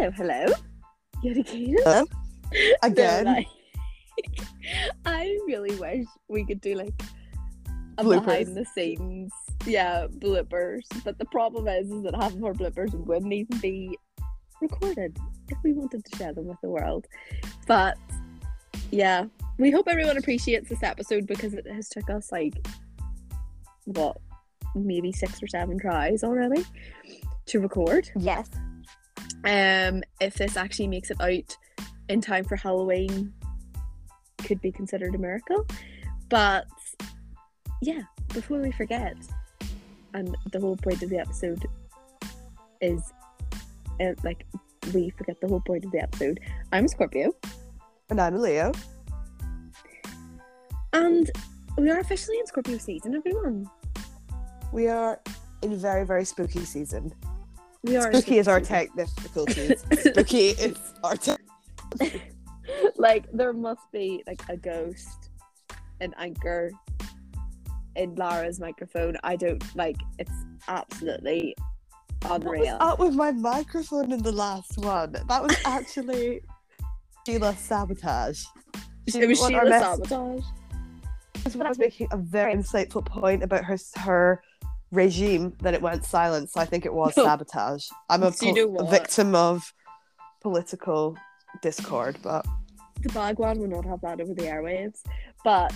Hello, hello. Yet again. Hello? So, Again. like, I really wish we could do like a Bloopers. behind the scenes, yeah, bloopers. But the problem is, is that half of our bloopers wouldn't even be recorded if we wanted to share them with the world. But yeah, we hope everyone appreciates this episode because it has took us like what maybe six or seven tries already to record. Yes. Um, if this actually makes it out in time for Halloween, could be considered a miracle. But yeah, before we forget, and the whole point of the episode is, uh, like, we forget the whole point of the episode. I'm a Scorpio, And I'm a Leo. and we are officially in Scorpio season, everyone. We are in very, very spooky season. We are Spooky is our technical season. spooky is our te- season. like, there must be like a ghost, an anchor in Lara's microphone. I don't like. It's absolutely What was unreal. up with my microphone in the last one? That was actually Sheela sabotage. She it was didn't want our Sheela sabotage. I was making a very insightful point about her her regime, that it went silent. So I think it was sabotage. I'm a, you know a victim of political discord, but The Bhagwan will not have that over the airwaves, but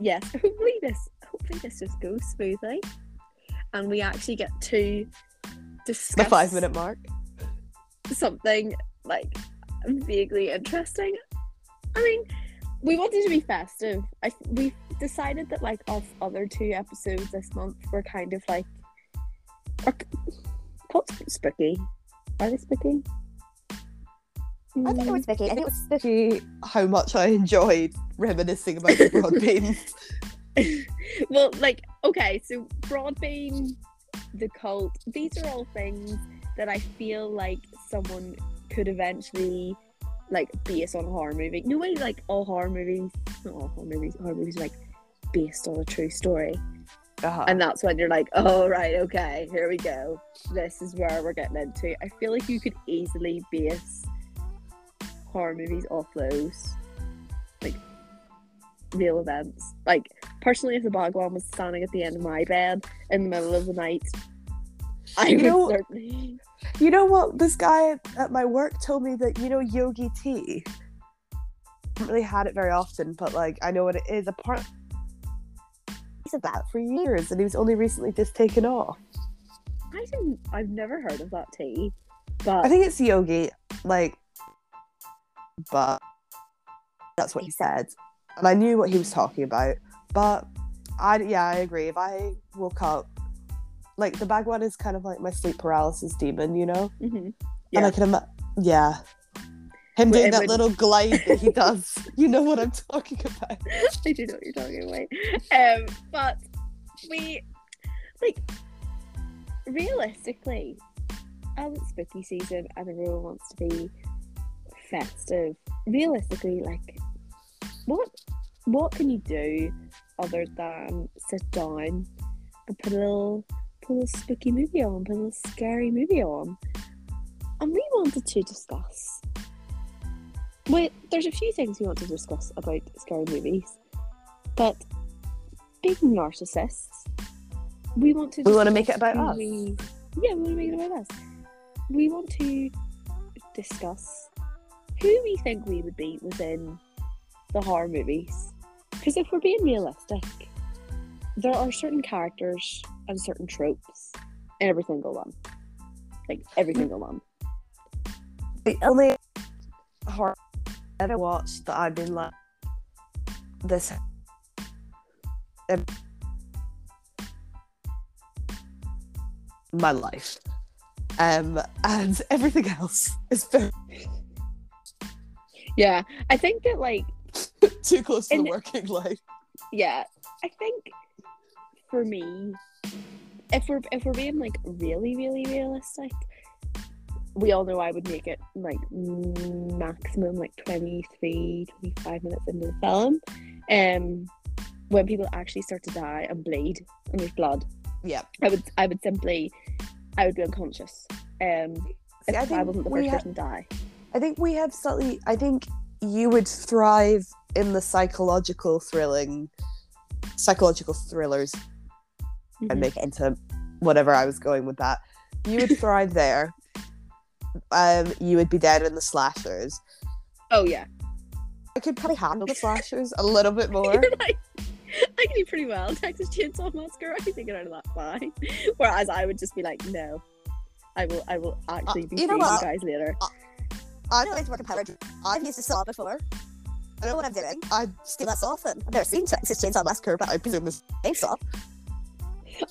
yes, hopefully this hopefully this just goes smoothly, and we actually get to discuss the five minute mark. something like vaguely interesting. I mean, we wanted to be festive. I we decided that like our other two episodes this month were kind of like are c- spooky. Are they spooky? I think it was Vicky. I think it was Vicky. How much I enjoyed reminiscing about the broad beans. well, like, okay, so Broadbean, the cult, these are all things that I feel like someone could eventually like base on a horror movie. No way like all horror movies not all horror movies, horror movies like based on a true story. Uh-huh. And that's when you're like, oh right, okay, here we go. This is where we're getting into. I feel like you could easily base horror movies off those. Like real events. Like personally if the Bhagwan was standing at the end of my bed in the middle of the night, I You would know- certainly You know what? This guy at my work told me that you know Yogi Tea. haven't really had it very often, but like I know what it is. Apart, that for years, and he was only recently just taken off. I didn't I've never heard of that tea. But I think it's Yogi, like, but that's what he said, and I knew what he was talking about. But I, yeah, I agree. If I woke up, like the Bhagwan is kind of like my sleep paralysis demon, you know. Mhm. And I can imagine, yeah. Him doing that would- little glide that he does. you know what I'm talking about. I do know what you're talking about. Um, but we like realistically, as it's spooky season and everyone wants to be festive, realistically, like what what can you do other than sit down and put a little put a little spooky movie on, put a little scary movie on? And we wanted to discuss Wait, there's a few things we want to discuss about scary movies, but being narcissists, we want to. We wanna make it about us. we- yeah, we want to make it about us. We want to discuss who we think we would be within the horror movies. Because if we're being realistic, there are certain characters and certain tropes in every single one. Like every mm. single one. The only horror I've ever watched that I've been like this. my life. Um, and everything else is very Yeah, I think that like too close to And- the working life. yeah, I think for me, if we're if we're being like really really realistic, we all know I would make it like maximum like 23, 25 minutes into the film, um, when people actually start to die and bleed and there's blood. Yeah. I would I would simply I would be unconscious. Um, See, if I I, wasn't the first ha- person to die. I think we have slightly. I think you would thrive in the psychological thrilling, psychological thrillers, and Mhm. make it into whatever I was going with that. You would thrive there. Um, you would be dead in the slashers. Oh yeah. I could probably handle the slashers a little bit more. Like, I can do pretty well. Texas Chainsaw Massacre. I can get out of that fine. Whereas I would just be like, no, I will. I will actually be Uh, you seeing you guys later. I don't like to work in power. I've used a saw before. I know what I'm doing. I steal that saw often. I've never seen Texas Chainsaw Massacre, but I presume it's a saw.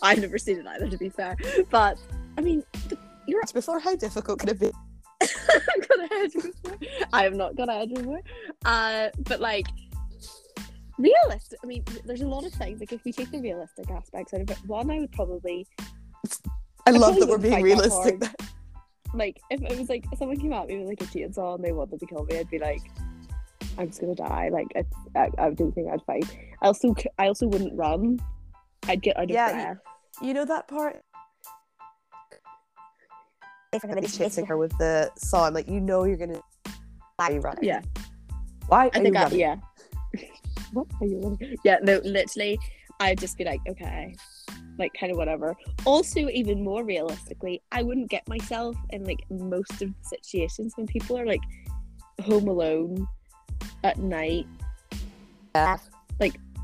I've never seen it either, to be fair. But I mean, but you're Before, how difficult could it be? I've got a hedge before. I have not got a hedge before. Uh, but like realistic. I mean, there's a lot of things. Like if we take the realistic aspects out of it, one I would probably I love that we're being fight that realistic. like if it was like if someone came at me with like a chainsaw and they wanted to kill me, I'd be like, I'm just gonna die. Like I, I, I don't think I'd fight. I also, I also wouldn't run. I'd get out of Yeah, you- breath. You know that part? If I'm gonna be He's chasing her with the saw. I'm like, you know, you're gonna. Why are you running? Yeah. Why are I think you I, running? yeah. what are you running? Yeah, no, literally, I'd just be like, okay, like kind of whatever. Also, even more realistically, I wouldn't get myself in like most of the situations when people are like home alone at night, Yeah.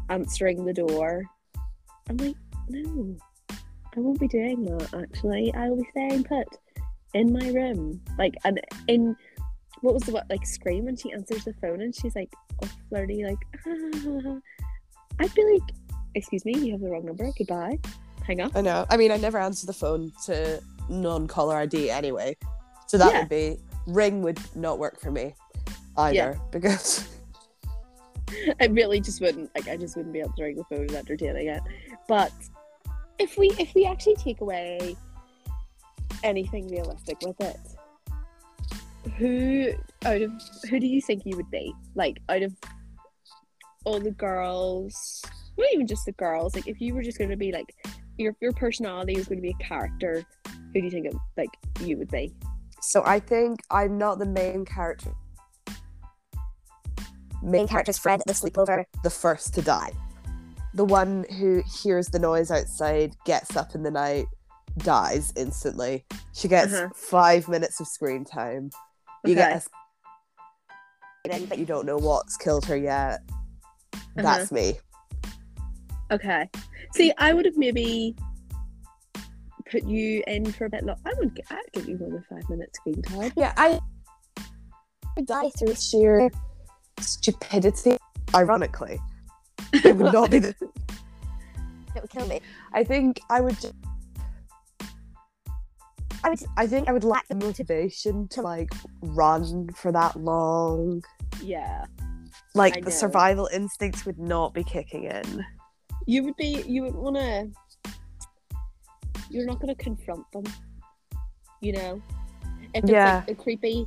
answering the door. I'm like, no, I won't be doing that. Actually, I will be staying put in my room, like, and in what was the what like scream when she answers the phone and she's like all flirty, like, I'd be like, excuse me, you have the wrong number. Goodbye. Hang up. I know. I mean, I never answer the phone to non-caller ID anyway, so that Yeah. would be ring would not work for me either Yeah. because I really just wouldn't like. I just wouldn't be answering the phone and entertaining it. But if we if we actually take away anything realistic with it, who out of who do you think you would be? Like out of all the girls, not even just the girls. Like if you were just going to be like your your personality was going to be a character, who do you think it, like you would be? so I think I'm not the main character, main character's friend at the sleepover. the first to die, the one who hears the noise outside, gets up in the night, dies instantly. She gets Uh-huh. five minutes of screen time. You Okay. get a but you don't know what's killed her yet. Uh-huh. That's me. Okay. See, I would have maybe put you in for a bit long. I would. I'd give you more than five minutes screen time. Yeah, I I die through sheer stupidity. Ironically, it would not be the. it would kill me. I think I would. ju- I would I think I would lack the motivation to like run for that long. Yeah. Like the survival instincts would not be kicking in. You would be. You would want to. You're not going to confront them. You know. If it's Yeah. like a creepy,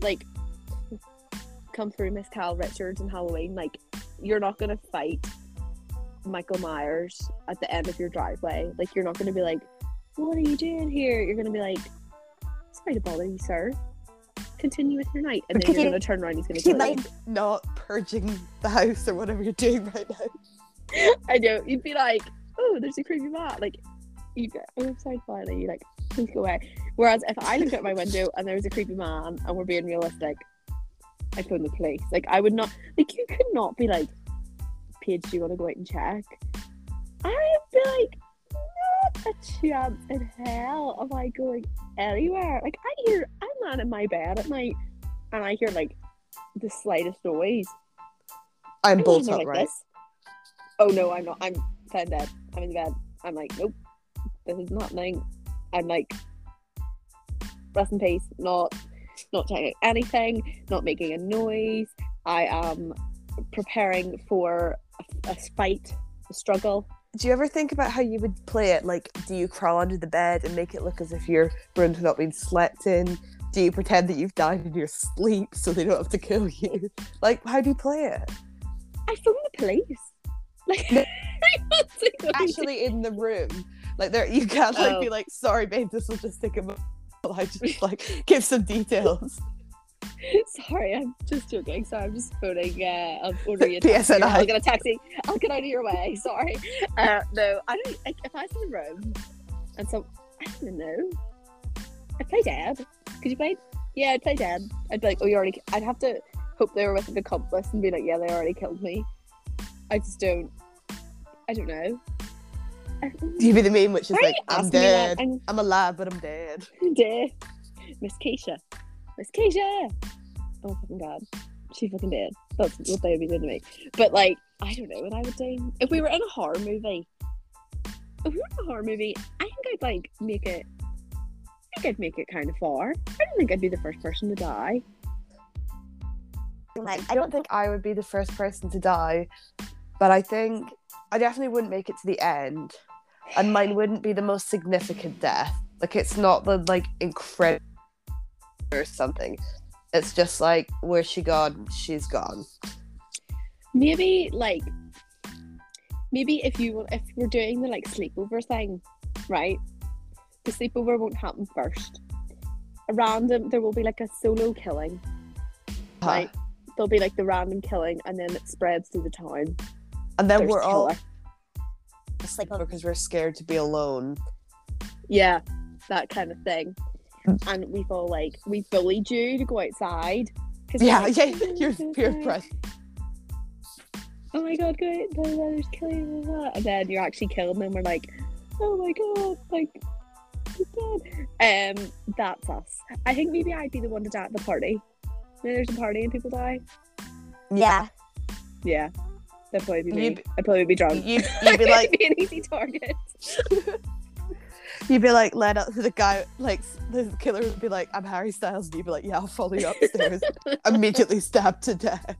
like, come through Miss Kyle Richards and Halloween, like, you're not going to fight Michael Myers at the end of your driveway. Like, you're not going to be like, "What are you doing here?" You're going to be like, "Sorry to bother you, sir. Continue with your night." And then you're you- going to turn around. He's going to you like you. Not purging the house or whatever you're doing right now. I know. You'd be like, "Oh, there's a creepy mat." Like, you go, "Oh, I'm sorry, Violet." You like, please go away. Whereas if I looked out my window and there was a creepy man, and we're being realistic, I'd phone the police. Like, I would not. Like, you could not be like, "Paige, do you want to go out and check?" I'd be like, "Not a chance in hell am I going anywhere." Like, I hear I'm not in my bed at night, and I hear like the slightest noise. I'm I bolt like upright. this. Oh no, I'm not. I'm found dead. I'm in the bed. I'm like, nope, this is not happening. I'm like, rest in peace. Not, not checking anything. Not making a noise. I am preparing for a, a fight, a struggle. Do you ever think about how you would play it? Like, do you crawl under the bed and make it look as if your room's not been slept in? Do you pretend that you've died in your sleep so they don't have to kill you? Like, how do you play it? I phone the police. Like, No. that's like what I do. Actually, in the room, like there, you can't like Oh. be like, "Sorry, babe, this will just take a moment." I just like give some details. Sorry, I'm just joking. Sorry, I'm just phoning. Uh, I'm ordering a PSNI. taxi. I'll get a taxi. I'll get out of your way. Sorry. Uh, no, I don't. Like, if I was in the room and so I don't know. I'd play dead. Could you play? Yeah, I'd play dead. I'd be like, oh, you already. I'd have to hope they were with an accomplice and be like, yeah, they already killed me. I just don't. I don't know. You'd be the meme which is Why like, I'm asking me that? dead. I'm I'm alive, but I'm dead. dead. Miss Keisha. Keisha. Oh fucking god. She fucking did. That's what they would be doing to me. But like, I don't know what I would do. If we were in a horror movie. If we were in a horror movie, I think I'd like make it I think I'd make it kind of far. I don't think I'd be the first person to die. Like, I don't think I would be the first person to die, but I think I definitely wouldn't make it to the end, and mine wouldn't be the most significant death. Like it's not the like incredible or something. It's just like where's she gone? She's gone. Maybe like maybe if you if we're doing the like sleepover thing, right? The sleepover won't happen first. A random there will be like a solo killing. Uh-huh. Right. There'll be like the random killing and then it spreads through the town. And then There's we're all killer. sleepover. because we're scared to be alone. Yeah, that kind of thing. Mm. And we've all like we bullied you to go outside. Yeah, like, yeah, "Oh, you're peer pressure. oh my god, blah, blah, blah, killing, blah. and then you're actually killing them. We're like, oh my god, like, dead. Um, that's us. I think maybe I'd be the one to die at the party. When there's a party and people die. Yeah. Yeah, that'd probably be me. You'd- I'd probably be drunk. You you'd be like be an easy target. You'd be like led up to the guy like the killer would be like I'm Harry Styles and you'd be like yeah I'll follow you upstairs immediately stabbed to death.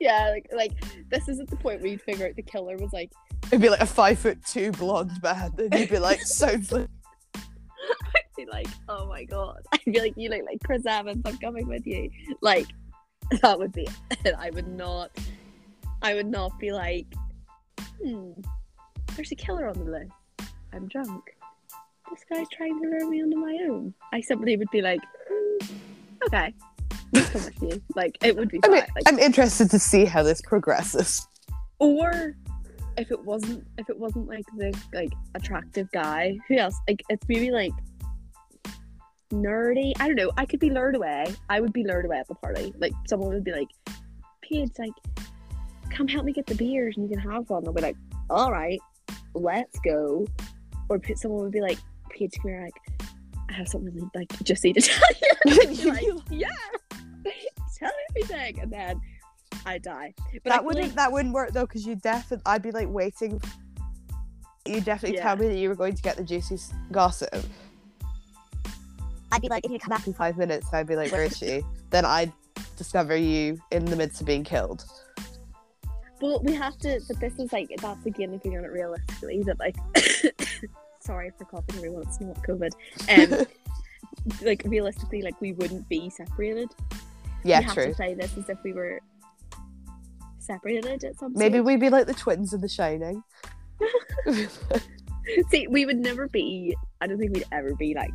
yeah, like like this is at the point where you'd figure out the killer was like, It'd be like a five foot two blonde man and you'd be like sounds like I'd be like, oh my god. I'd be like, you look like Chris Evans. I'm coming with you. Like that would be it. I would not. I would not be like, hmm. There's a killer on the list. I'm drunk. This guy's trying to lure me onto my own. I simply would be like, hmm, okay, come with you. Like it would be I mean, like, I'm interested to see how this progresses. or if it wasn't if it wasn't like the like attractive guy who else? Like it's maybe like nerdy. I don't know. I could be lured away. I would be lured away at the party. Like someone would be like paige like come help me get the beers and you can have one. I'll be like all right let's go. Or someone would be like paige come here like i have something really, like just need to tell you I'd be like, yeah tell me everything and then i die but that feel wouldn't like- that wouldn't work though because you definitely I'd be like waiting. You definitely Yeah. tell me that you were going to get the juicy gossip I'd be like, if you come back in five minutes. I'd be like, where is she? then I'd discover you in the midst of being killed. Well, we have to, but this is like, that's again looking at it realistically that, like, sorry for coughing, everyone, it's not COVID. Um, like, realistically, like, we wouldn't be separated. yeah, we have true. to play this as if we were separated at some Maybe stage. we'd be like the twins in The Shining. See, we would never be, I don't think we'd ever be like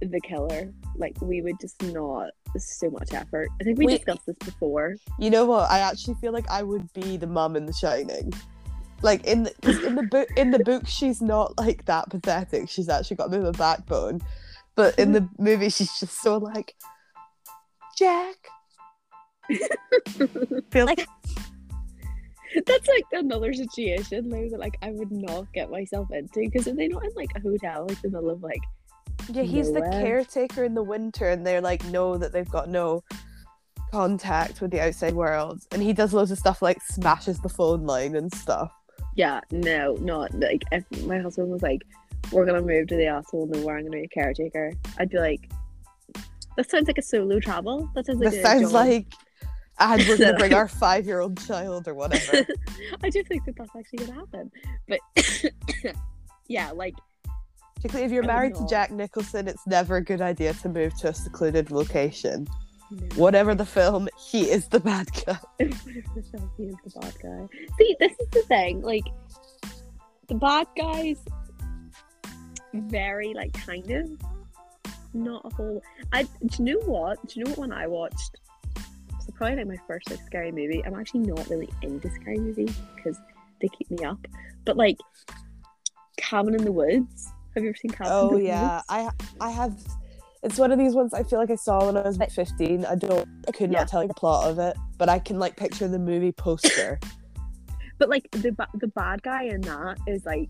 the killer. Like, we would just not, so much effort. I think we, We- discussed this before. you know what? I actually feel like I would be the mum in The Shining. Like in the 'cause in the book, in the book, she's not like that pathetic. She's actually got a bit of a backbone, but in the movie, she's just so like Jack. Feel Like- That's like another situation though that like I would not get myself into because if they're not in like a hotel like in the middle of like Yeah, he's the caretaker in the winter, and they're like, know that they've got no contact with the outside world, and he does loads of stuff like smashes the phone line and stuff. Yeah no not like if my husband was like we're gonna move to the asshole and where I'm gonna be a caretaker I'd be like that sounds like a solo travel that sounds like That sounds job. like, and we're gonna bring our five-year-old child or whatever. I do think that that's actually gonna happen but yeah like Particularly if you're married to. Jack Nicholson, it's never a good idea to move to a secluded location. No. Whatever the film, he is the bad guy. the selfie is the bad guy. See, this is the thing. Like, the bad guys, very like kind of not a whole. I do you know what? Do you know what one I watched? So probably like my first like scary movie. I'm actually not really into scary movies because they keep me up. But like Cabin in the Woods. Have you ever seen Cabin in oh, the Woods? Oh yeah, I I have. It's one of these ones I feel like I saw when I was about fifteen. I don't, I could Yeah. not tell you the plot of it, but I can like picture the movie poster. But like the the bad guy in that is like,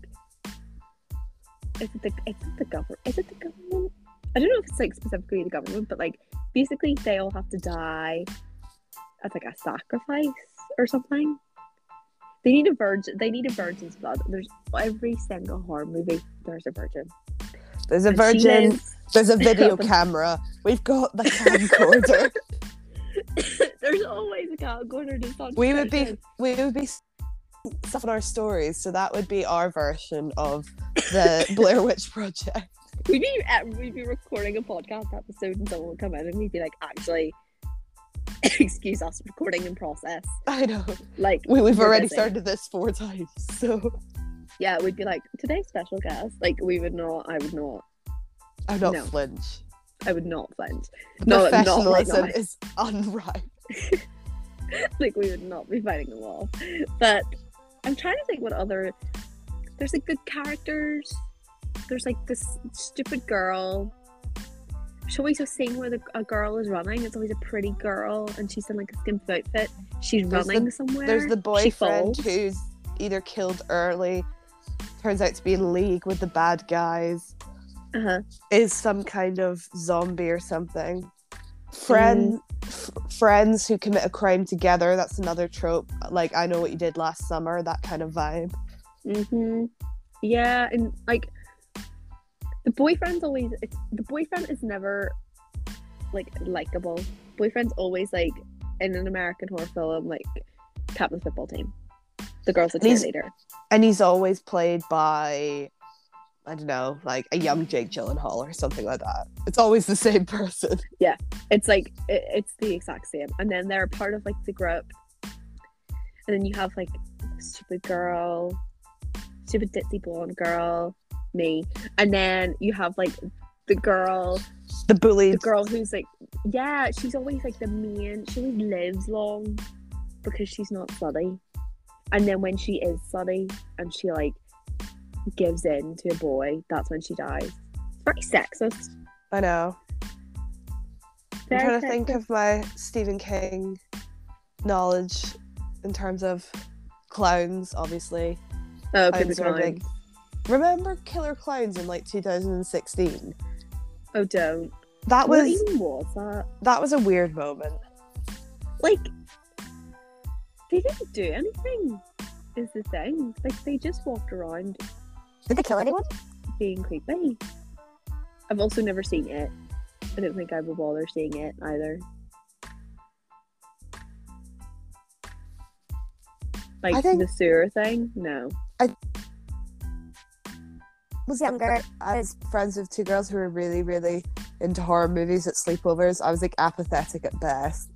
is it the it's not the government? Is it the government? I don't know if it's like specifically the government, but like basically they all have to die as like a sacrifice or something. They need a virgin. They need a virgin's blood. There's every single horror movie. There's a virgin. There's a she virgin. There's a video camera. We've got the camcorder. There's always a camcorder just on. we would be we would be stuff in our stories, so that would be our version of the Blair Witch Project. We'd be we'd be recording a podcast episode and someone would come in and we'd be like, actually, excuse us, recording in process. I know. Like We, we've already busy. started this four times, so Yeah, we'd be like, today's special guest. Like we would not. I would not. I would not No. flinch. I would not flinch. No, not right Professionalism is unripe. like we would not be fighting the wall. But I'm trying to think what other. There's like good characters. There's like this stupid girl. There's always a scene where the, a girl is running. It's always a pretty girl, and she's in like a skimpy outfit. She's There's the- running somewhere. There's the boyfriend who's either killed early, turns out to be in league with the bad guys, Uh-huh. is some kind of zombie or something. Friend, f- friends who commit a crime together. That's another trope. Like I know what you did last summer. That kind of vibe. hmm Yeah, and like the boyfriend's always it's, the boyfriend is never like likable. Boyfriend's always like in an American horror film, like captain football team. The girl's a And he's- And he's always played by, I don't know, like a young Jake Gyllenhaal or something like that. It's always the same person. Yeah, it's like it, it's the exact same. And then they're part of like the group. And then you have like stupid girl, stupid ditzy blonde girl, me, and then you have like the girl The bully, the girl who's like yeah she's always like the main she always lives long because she's not slutty and then when she is slutty and she like gives in to a boy that's when she dies it's very sexist I know. I'm very trying to think of my Stephen King knowledge in terms of clowns, obviously. oh clowns are big. Remember Killer Clowns in like 2016? oh don't That what was even was that that was a weird moment. like they didn't do anything is the thing like they just walked around Did they kill anyone? being creepy I've also never seen it I don't think I will bother seeing it either. Like think- the sewer thing? No. I was younger. I was friends with two girls who were really, really into horror movies at sleepovers. I was like apathetic at best,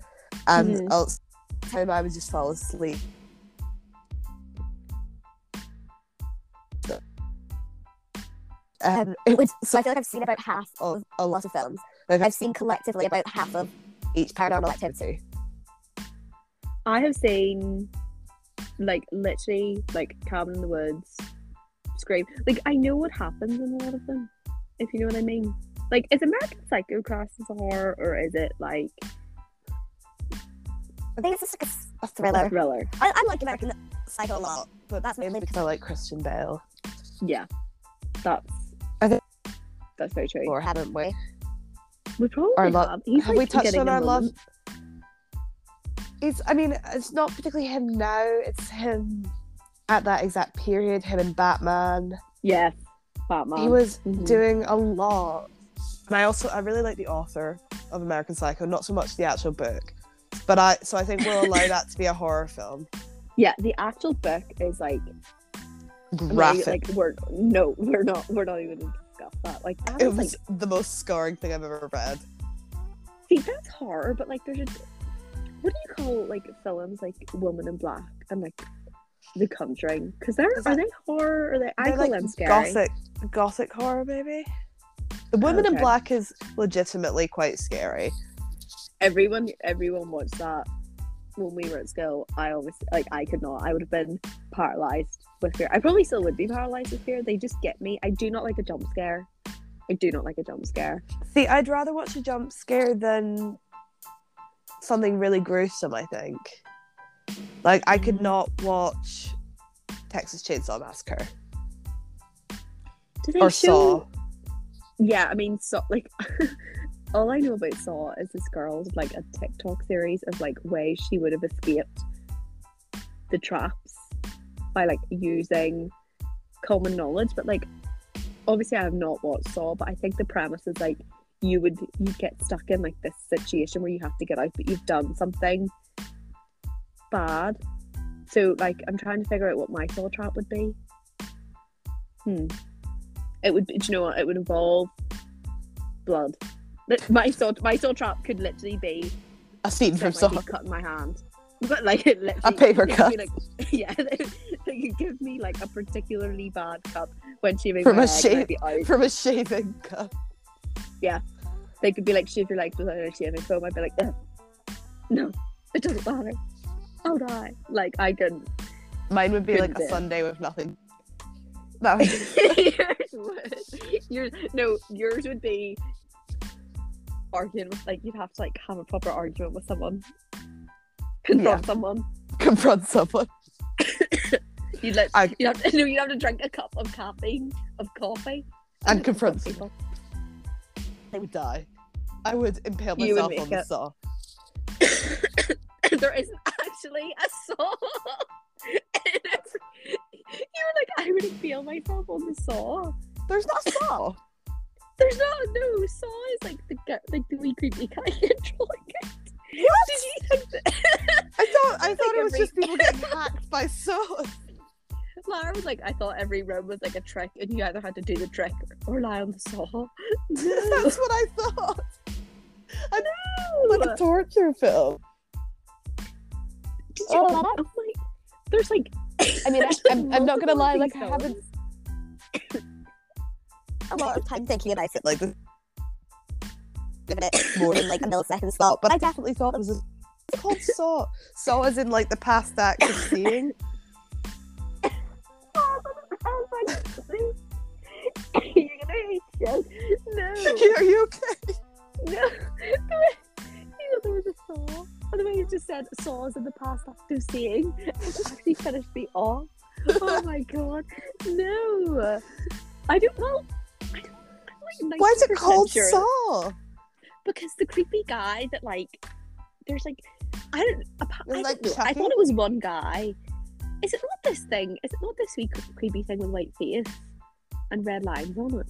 and Mhm. else time I would just fall asleep. Um, it was So I feel like I've seen about half of a lot of films. like I've seen collectively about half of each Paranormal Activity. I have seen like literally like Cabin in the Woods, Scream. Like I know what happens in a lot of them, if you know what I mean. Like is American Psycho classed as a horror or is it like I think it's just like a thriller. thriller? I, I like American Psycho a lot, but that's mainly because I like Christian Bale. Yeah. That's I think- that's very true. Or haven't we? we probably our lo- have. He's have like we touched on a our love? It's. I mean, it's not particularly him now. It's him at that exact period. Him and Batman. Yes. Batman. he was Mhm. doing a lot. And I also I really like the author of American Psycho, not so much the actual book. But I so I think we'll allow that to be a horror film. Yeah, the actual book is like Graphic. like we're no, we're not we're not even gonna discuss that. Like that it is, was the most scarring thing I've ever read. like see that's horror, but like there's a what do you call like films like Woman in Black and like The Conjuring? Because they're are they horror or are they I call like them scary. gothic gothic horror maybe. The Woman in Okay. Black is legitimately quite scary. Everyone everyone watched that when we were at school. I obviously like I could not. I would have been paralyzed with fear. I probably still would be paralyzed with fear. They just get me. I do not like a jump scare. I do not like a jump scare. See, I'd rather watch a jump scare than something really gruesome, I think. Like, I could not watch Texas Chainsaw Massacre or show? Saw. Yeah, I mean, so like. All I know about Saw is this girl's like a TikTok series of like ways she would have escaped the traps by like using common knowledge. But like, obviously, I have not watched Saw, but I think the premise is like you would you get stuck in like this situation where you have to get out, but you've done something bad. So like, I'm trying to figure out what my Saw trap would be. Hmm. It would. Do you know what? It would involve blood. My Saw my Saw trap could literally be A scene from Saw. like, cut my hand. But like it literally A paper cut. like, yeah, could give me like a particularly bad cut when shaving From my a leg. and I'd shave- From a shaving cup. Yeah, they could be like shave your legs without a shaving foam. I'd be like, "Ugh. no, it doesn't matter. I'll die. Like I couldn't. Mine would be like a. Sunday with nothing. That would yours would. Yours, no, yours would be arguing with like you'd have to like have a proper argument with someone, confront someone. confront someone. You'd like I- you'd have to no, you'd have to drink a cup of caffeine of coffee And confront people. I would die. I would impale You would myself make on the it. saw. there isn't actually a saw. in every- you were like, I would impale myself on the saw. There's not a saw. There's not no saw is like the like the wee creepy guy controlling it. What? Did you that? I thought I Like thought it was every- just people getting hacked by saws. Lara was like, I thought every room was like a trick, and you either had to do the trick or lie on the saw. That's what I thought. No. Like a torture film. Did you Oh. know that? I'm like, there's like. I mean, I, I'm, I'm not gonna lie. Like I haven't A lot of time thinking about it, like this giving it more than like a millisecond thought. But I definitely thought it was a, it's called Saw. Saw as in like the past act of seeing. You're gonna hate. No. Are you okay? No. The You know, there was a saw. And the way you just said saws in the past after seeing, it actually finished me off. Oh my god. No. I don't know. I like Why is it 90% called sure Saw? Because the creepy guy that, like, there's like, I don't, I, Is like don't know. I thought it was one guy. Is it not this thing? Is it not this wee creepy thing with white face and red lines on it?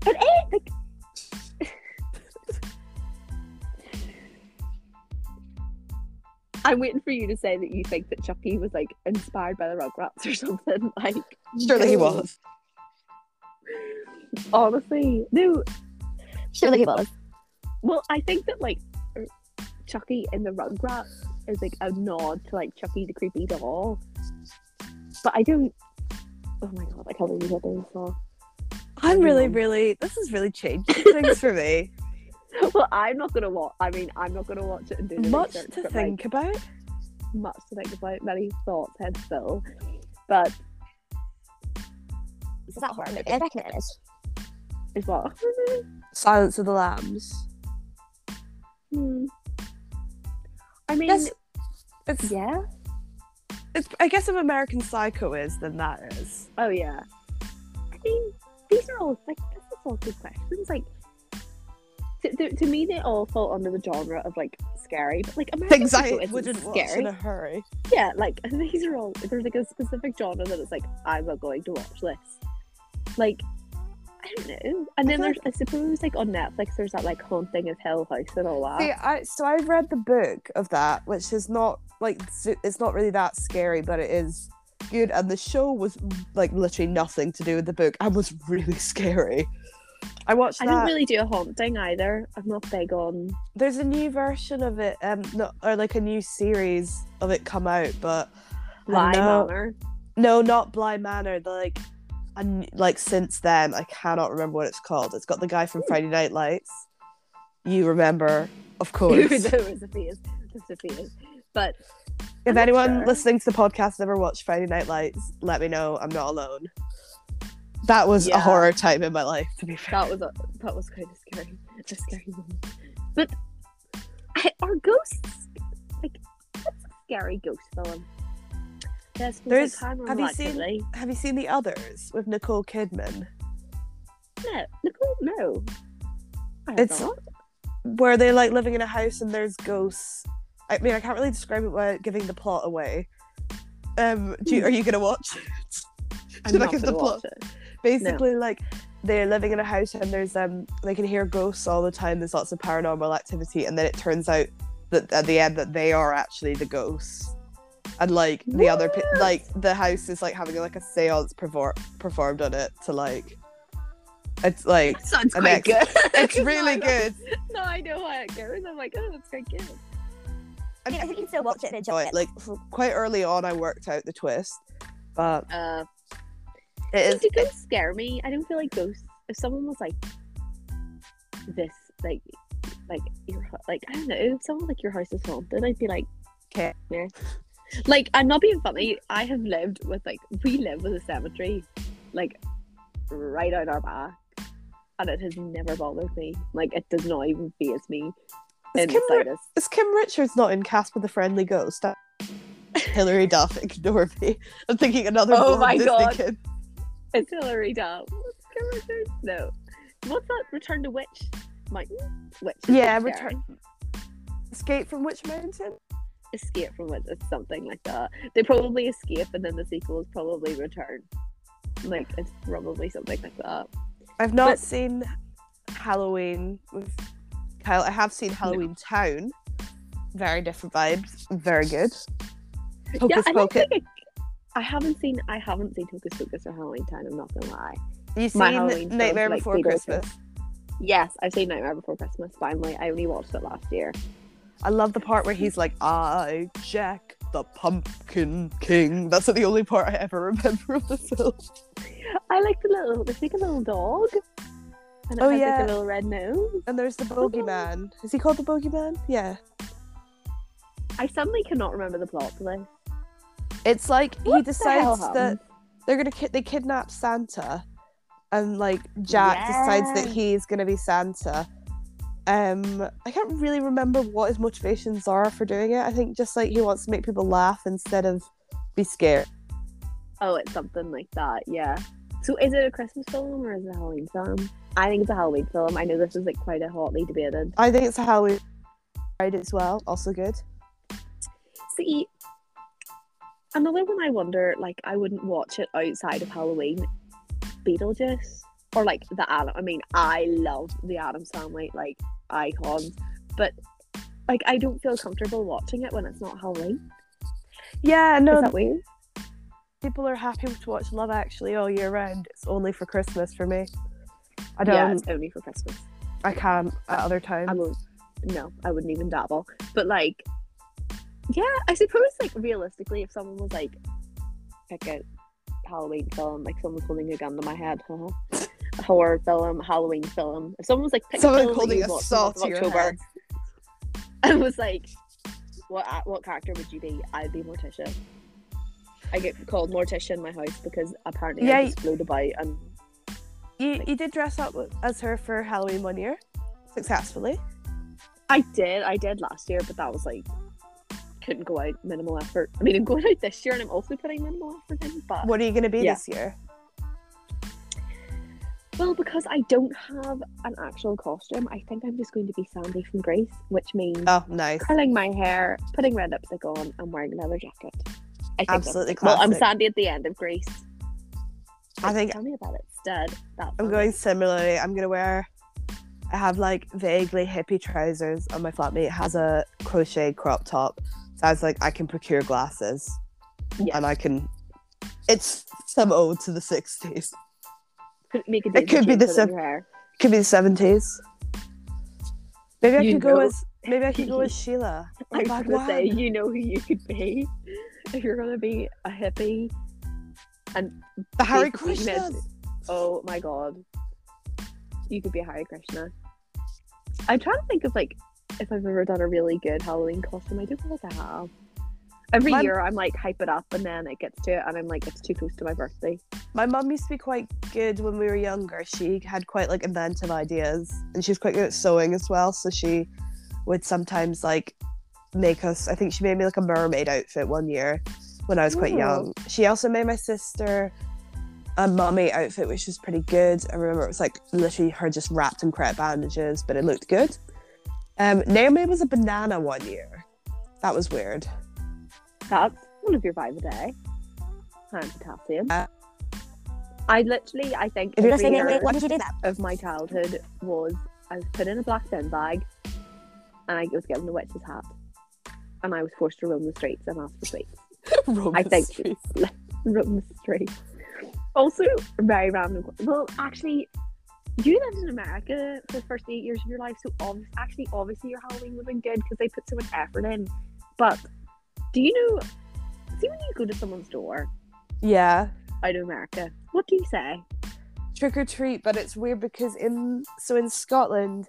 But it, like, I'm waiting for you to say that you think that Chucky was like inspired by the Rugrats or something. Like, Surely he was. Honestly, no. surely he was. Well, I think that like Chucky in the Rugrats is like a nod to like Chucky the creepy doll. But I don't. Oh my god! I can't believe what they saw. I'm really, Everyone. really. This has really changed things for me. Well, I'm not gonna watch. I mean, I'm not gonna watch it and do the Much research, to but, think about. Much to think about. Many thoughts head still. But Is that horror movie? I reckon it is. is what? Silence of the Lambs. Hmm. I mean, Yes, it's, yeah. it's. I guess if American Psycho is, then that is. Oh yeah. I mean, these are all like this is all good questions. Like to, to, to me, they all fall under the genre of like scary, but like American Things I Psycho isn't wouldn't watch scary. in a hurry. Yeah, like these are all there's like a specific genre that it's like I'm not going to watch this. Like I don't know. And then there's I suppose like on Netflix there's that like haunting of Hill House and all that. See, I so I've read the book of that, which is not like it's not really that scary, but it is good. And the show was like literally nothing to do with the book and was really scary. I watched I that. don't really do a haunting either. I'm not big on There's a new version of it, um, no, or like a new series of it come out, but Bly Manor. no, not Bly Manor. The like and like since then, I cannot remember what it's called. It's got the guy from Friday Night Lights. You remember, of course. there was a face. There's a face. But if I'm anyone sure. listening to the podcast has ever watched Friday Night Lights, let me know. I'm not alone. That was a horror time in my life, to be fair. that was a that was kind of scary. A scary moment. But I, are ghosts like what's a scary ghost film? There's, There's- have you seen-. Have you seen the others with Nicole Kidman? No, Nicole, no. It's- not. Where they're like living in a house and there's ghosts. I mean, I can't really describe it without giving the plot away. Um, do you, are you gonna watch? it? I'm Should I not give the gonna plot? watch it. Basically, like they're living in a house and there's um they can hear ghosts all the time. There's lots of paranormal activity, and then it turns out that at the end that they are actually the ghosts, and like the other pe- like the house is like having like a séance perfor- performed on it to like. It's like Sounds quite ex- good. it's really I know- good. No, I know how it goes. I'm like, oh, that's quite good. I mean, I think you can still watch it and enjoy Enjoy it. it. Like quite early on, I worked out the twist, but Uh, it is. do ghosts scare me? I don't feel like ghosts. If someone was like this, like, like your, like I don't know, if someone like your house is haunted, I'd be like, 'Kay. yeah. Like I'm not being funny. I have lived with like we live with a cemetery, like right out our back, and it has never bothered me. Like it does not even faze me Is Kim, Ri- is Kim Richards not in Casper the Friendly Ghost? Hilary Duff, ignore me. I'm thinking another Oh my Disney God. kid. It's Hilary Duff. What's Kim Richards? No. What's that? Return to Witch Mountain? Witch. Yeah, Return- Escape from Witch Mountain? Escape from it or something like that. They probably escape, and then the sequel is probably Return. Like it's probably something like that. I've not But- seen Halloween with Kyle. I have seen Halloween Town. Very different vibes. Very good. yeah, Hocus I Pocus. I, I haven't seen. I haven't seen Hocus Pocus or Halloween Town. I'm not gonna lie. You seen Halloween Nightmare like, Before Beetlejuice. Christmas? Yes, I've seen Nightmare Before Christmas. Finally, I only watched it last year. I love the part where he's like, I, Jack, the Pumpkin King. That's the only part I ever remember of the film. I like the little. There's like a little dog. And it Oh, has yeah. like a little red nose. And there's the Bogeyman. Is he called the Bogeyman? Yeah. I suddenly cannot remember the plot this. It's like he What the decides that happened? they're gonna ki- they kidnap Santa, and like Jack decides that he's gonna be Santa. Um, I can't really remember what his motivations are for doing it. I think just like he wants to make people laugh instead of be scared. Oh, it's something like that, yeah. So is it a Christmas film or is it a Halloween film? I think it's a Halloween film. I know this is like quite a hotly debated. I think it's a Halloween ride as well. Also good. See, another one I wonder, like, I wouldn't watch it outside of Halloween. Beetlejuice or like the Adam. I mean, I love the Addams Family, like icons, but like I don't feel comfortable watching it when it's not Halloween. Yeah, Is no, that weird? people are happy to watch Love Actually all year round. It's only for Christmas for me. I don't. Yeah, it's only for Christmas. I can't at other times. I won't. No, I wouldn't even dabble. But like, yeah, I suppose like realistically, if someone was like, pick a Halloween film, like someone's holding a gun to my head, a uh-huh. Horror film, Halloween film. If someone was like, pick Someone a film holding a you saw to of your October, head. I was like, what what character would you be? I'd be Morticia. I get called Morticia in my house because apparently Yeah, I just float about and You you did dress up as her for Halloween one year, successfully. I did, I did last year, but that was like couldn't go out minimal effort. I mean, I'm going out this year and I'm also putting minimal effort in, but What are you gonna be Yeah. this year? Well, because I don't have an actual costume, I think I'm just going to be Sandy from Grease, which means Oh, nice. curling my hair, putting red lipstick on, and wearing a leather jacket. I think Absolutely Well, I'm. Sandy at the end of Grease. I think Tell me about it, stud. That's I'm going similarly. I'm gonna wear. I have like vaguely hippie trousers, and my flatmate has a crocheted crop top. So I was like, I can procure glasses, Yeah. and I can. It's some ode to the '60s. Could make a It could be the chain put it sim- in your hair. Could be the '70s. Maybe I You could go know- as. Maybe I could go as Sheela. I was gonna say, you know who you could be if you're gonna be a hippie And The Hare Krishna. oh my god, you could be a Hare Krishna. I'm trying to think of like if I've ever done a really good Halloween costume. I don't feel like I have. Every My- year I'm like hype it up, and then it gets to it, and I'm like it's too close to my birthday. My mum used to be quite good when we were younger. She had quite like inventive ideas, and she was quite good at sewing as well. So she would sometimes like make us. I think she made me like a mermaid outfit one year when I was quite Ooh. young. She also made my sister a mummy outfit, which was pretty good. I remember it was like literally her just wrapped in crepe bandages, but it looked good. Um, Naomi was a banana one year. That was weird. That's one of your five a day. High in potassium. Uh, I literally, I think every listening, year Emily, why did you do that? of my childhood was I was put in a black bin bag, and I was given a witch's hat, and I was forced to roam the streets and ask for sweets. I think roam the streets. Also, very random. Well, actually, you lived in America for the first eight years of your life, so actually, obviously, your Halloween would have been good because they put so much effort in. But do you know? See, when you go to someone's door Yeah. out of America, what do you say? trick or treat, but it's weird because in so in Scotland,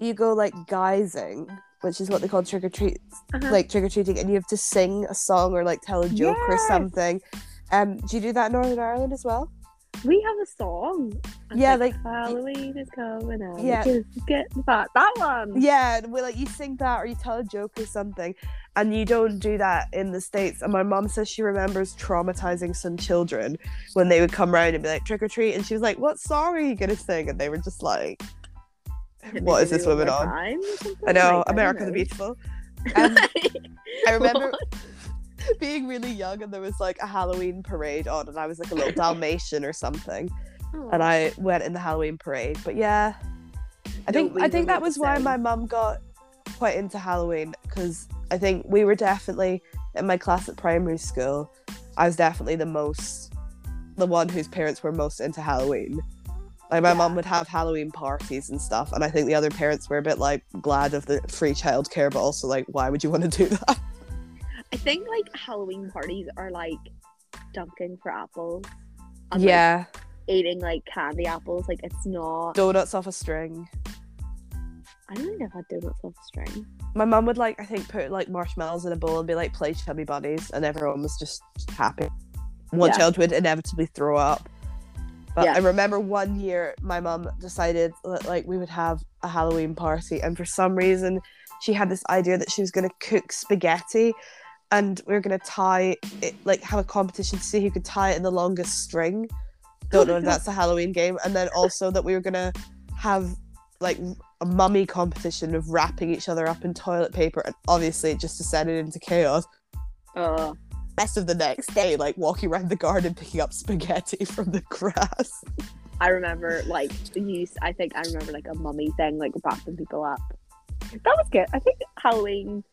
you go like guising, which is what they call trick or treat, Uh-huh. like trick or treating, and you have to sing a song or like tell a joke or Yes. something. Um, do you do that in Northern Ireland as well? We have a song. Yeah, like- Halloween is coming out. Yeah. Just get that that one. Yeah, and we like you sing that or you tell a joke or something, and you don't do that in the states. And my mom says she remembers traumatizing some children when they would come round and be like trick or treat, and she was like, "What song are you gonna sing?" And they were just like, "What is this woman on?" time or something, I know like, the know. Beautiful. Um, I remember? Being really young and there was like a Halloween parade on and I was like a little Dalmatian or something and I went in the Halloween parade. But yeah, I think I think that was why my mum got quite into Halloween because I think we were definitely in my class at primary school. I was definitely the most, the one whose parents were most into Halloween. Like my Yeah. mum would have Halloween parties and stuff, and I think the other parents were a bit like glad of the free childcare, but also like, why would you want to do that? I think like Halloween parties are like dunking for apples. and, like, yeah, eating like candy apples. Like it's not. donuts off a string. I don't think I've had donuts off a string. My mum would like I think put like marshmallows in a bowl and be like play chubby bunnies and everyone was just happy. One Yeah. child would inevitably throw up. But Yeah. I remember one year my mum decided that like we would have a Halloween party and for some reason she had this idea that she was gonna cook spaghetti and we are gonna tie it like have a competition to see who could tie it in the longest string. Don't know if that's a Halloween game. And then also that we were gonna have like a mummy competition of wrapping each other up in toilet paper and obviously it just descended into chaos Uh, rest of the next day like walking around the garden picking up spaghetti from the grass I remember like the use. I think I remember like a mummy thing, like wrapping people up. That was good. I think Halloween.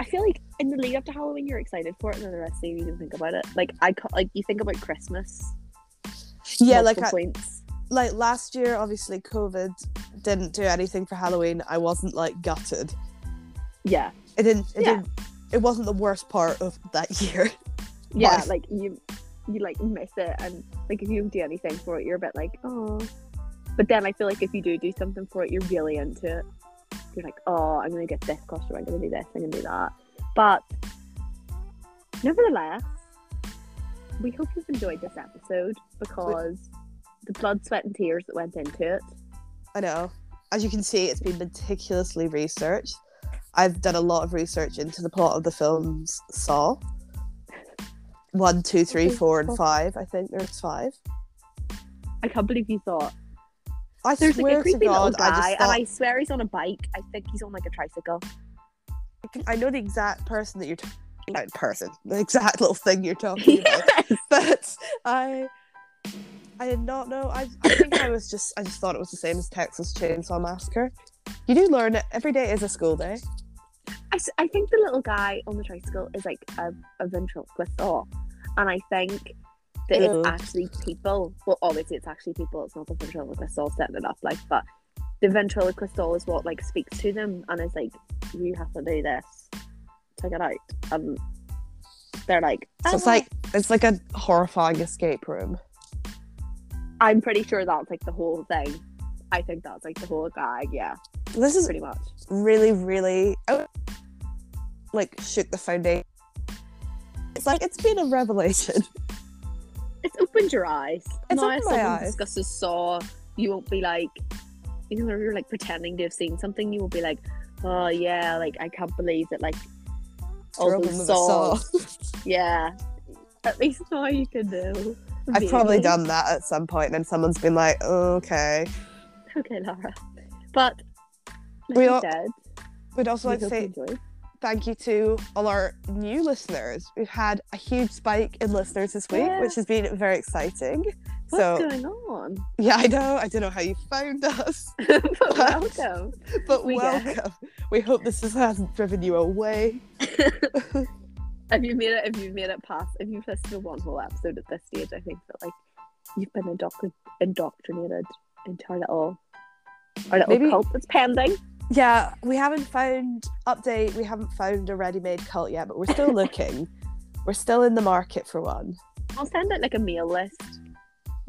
I feel like in the lead up to Halloween, you're excited for it, and then the rest of the year you don't think about it. Like I like you think about Christmas. yeah like I, like last year obviously covid didn't do anything for halloween i wasn't like gutted Yeah, it didn't it Yeah. didn't it wasn't the worst part of that year yeah. Like you, you like miss it, and like if you don't do anything for it, you're a bit like oh. But then I feel like if you do do something for it, you're really into it. You're like, oh, I'm gonna get this costume. I'm gonna do this. I'm gonna do that. But nevertheless, we hope you've enjoyed this episode because the blood, sweat, and tears that went into it. i know. As you can see it's been meticulously researched. I've done a lot of research into the plot of the films saw. One, two, three, four, and five. I think there's five. I can't believe you thought. I there's swear like a to creepy little god i guy, and thought, I swear he's on a bike. I think he's on like a tricycle. I know the exact person that you're talking about person the exact little thing you're talking about yes. but I I did not know. I, I think I was just I just thought it was the same as Texas Chainsaw Massacre. You do learn it. Every day is a school day. I think the little guy on the tricycle is like a, a ventriloquist doll. And I think that it's actually people. Well, obviously, it's actually people. It's not the ventriloquist doll setting it up. Like, but the ventriloquist doll is what like speaks to them and is like, you have to do this to get out. and they're like, So it's "Oh, like it's like a horrifying escape room. I'm pretty sure that's like the whole thing. I think that's like the whole gag. Yeah, This is pretty much. really, really oh, like shoot the foundation. It's like it's been a revelation. It's opened your eyes. It's now, opened if my someone eyes. discusses Saw, you won't be like, you know, if you're like pretending to have seen something, you will be like, oh yeah, like I can't believe that like all those saws. Yeah, at least now you can know. I've probably done that at some point, and then someone's been like, oh, "Okay." Okay, Laura. But like we all, said, we'd also we like to say enjoyed. thank you to all our new listeners. We've had a huge spike in listeners this week, Yeah. which has been very exciting. What's so going on? yeah, I know. I don't know how you found us, but welcome. but We get welcome. We hope this has- hasn't driven you away. If you made it, if you've made it past, if you've listened to one whole episode at this stage, I think that like you've been indoctr- indoctrinated into our little, our little Maybe- cult that's pending. Yeah, we haven't found update. We haven't found a ready-made cult yet, but we're still looking. we're still in the market for one. I'll send out like a mail list.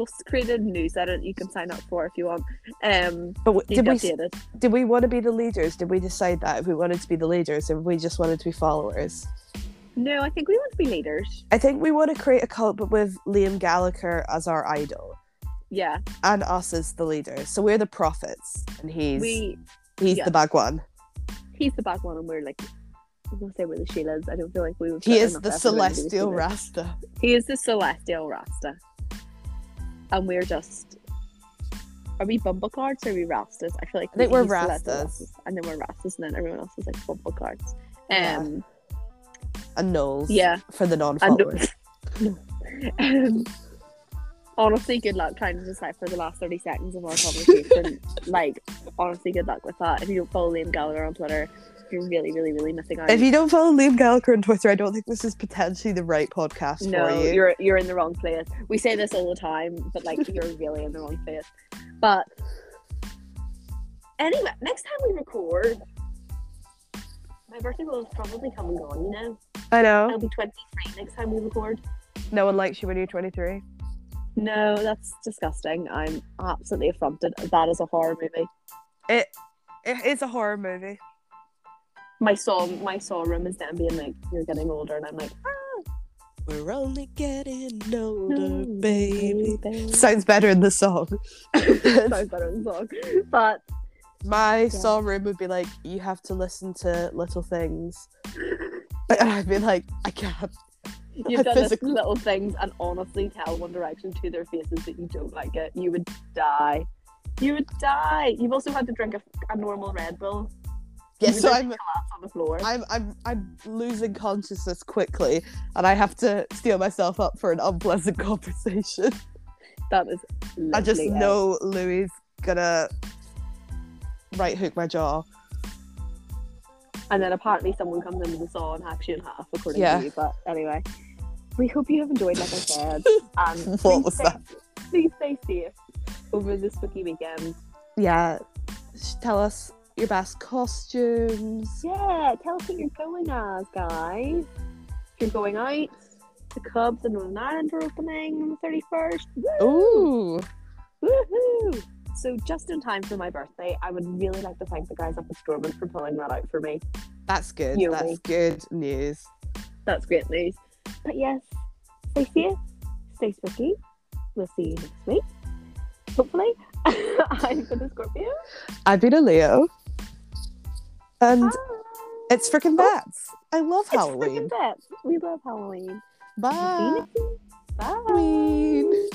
We'll create a newsletter that you can sign up for if you want. Um, But w- did we updated. did we want to be the leaders? Did we decide that if we wanted to be the leaders, if we just wanted to be followers? No, I think we want to be leaders. I think we want to create a cult, but with Liam Gallagher as our idol Yeah, and us as the leaders. So we're the prophets, and he's we. he's yeah. the bad one. He's the back one, and we're like. I'm gonna say we're the Sheelas. I don't feel like we would. He is the celestial Rasta. He is the celestial Rasta. And we're just. Are we bumble cards or are we Rastas? I feel like I think we're he's celestial Rastas. And then we're Rastas, and then everyone else is like bumble cards. Yeah. Um, And Knowles. yeah. For the non-followers. no. um, honestly, good luck trying to decipher the last 30 seconds of our conversation. like, honestly, good luck with that. If you don't follow Liam Gallagher on Twitter, you're really, really, really missing out. If you don't follow Liam Gallagher on Twitter, I don't think this is potentially the right podcast no, for you. you're you're in the wrong place. We say this all the time, but like you're really in the wrong place. But anyway, next time we record, my birthday will probably come and gone. You know, I know. I'll be 23 next time we record. No one likes you when you're 23. No, that's disgusting. I'm absolutely affronted. That is a horror movie. It it is a horror movie. My soul my saw room is then being like, you're getting older, and I'm like, ah. We're only getting older, no, baby. baby. Sounds better in the song. Sounds better in the song, but My soul room would be like, you have to listen to little things. And I'd be like, I can't. You've done this Physical- little things and honestly tell One Direction to their faces that you don't like it. You would die. You would die. You've also had to drink a, a normal Red Bull. Yeah, so I'm collapse on the floor. I'm I'm I'm losing consciousness quickly and I have to steel myself up for an unpleasant conversation. that is. I just it. know Louis gonna right hook my jaw. And then apparently someone comes into the saw and hacks you in half, according Yeah. to you. But anyway, we hope you have enjoyed, like I said. And What please was stay- that? Please stay safe over the spooky weekend. Yeah. Tell us your best costumes. Yeah, tell us what you're going as, guys. If you're going out, the Cubs in Northern Ireland are opening on the 31st. Woo! Ooh. Woohoo! So, just in time for my birthday, I would really like to thank the guys up at Stormont for pulling that out for me. That's good. You That's me. good news. That's great news. But yes, stay safe, stay spooky. We'll see you next week. Hopefully. I'm been a Scorpio. I've been a Leo. And Bye. it's freaking oh, bats. I love It's Halloween. freaking bets. We love Halloween. Bye. Bye. Halloween.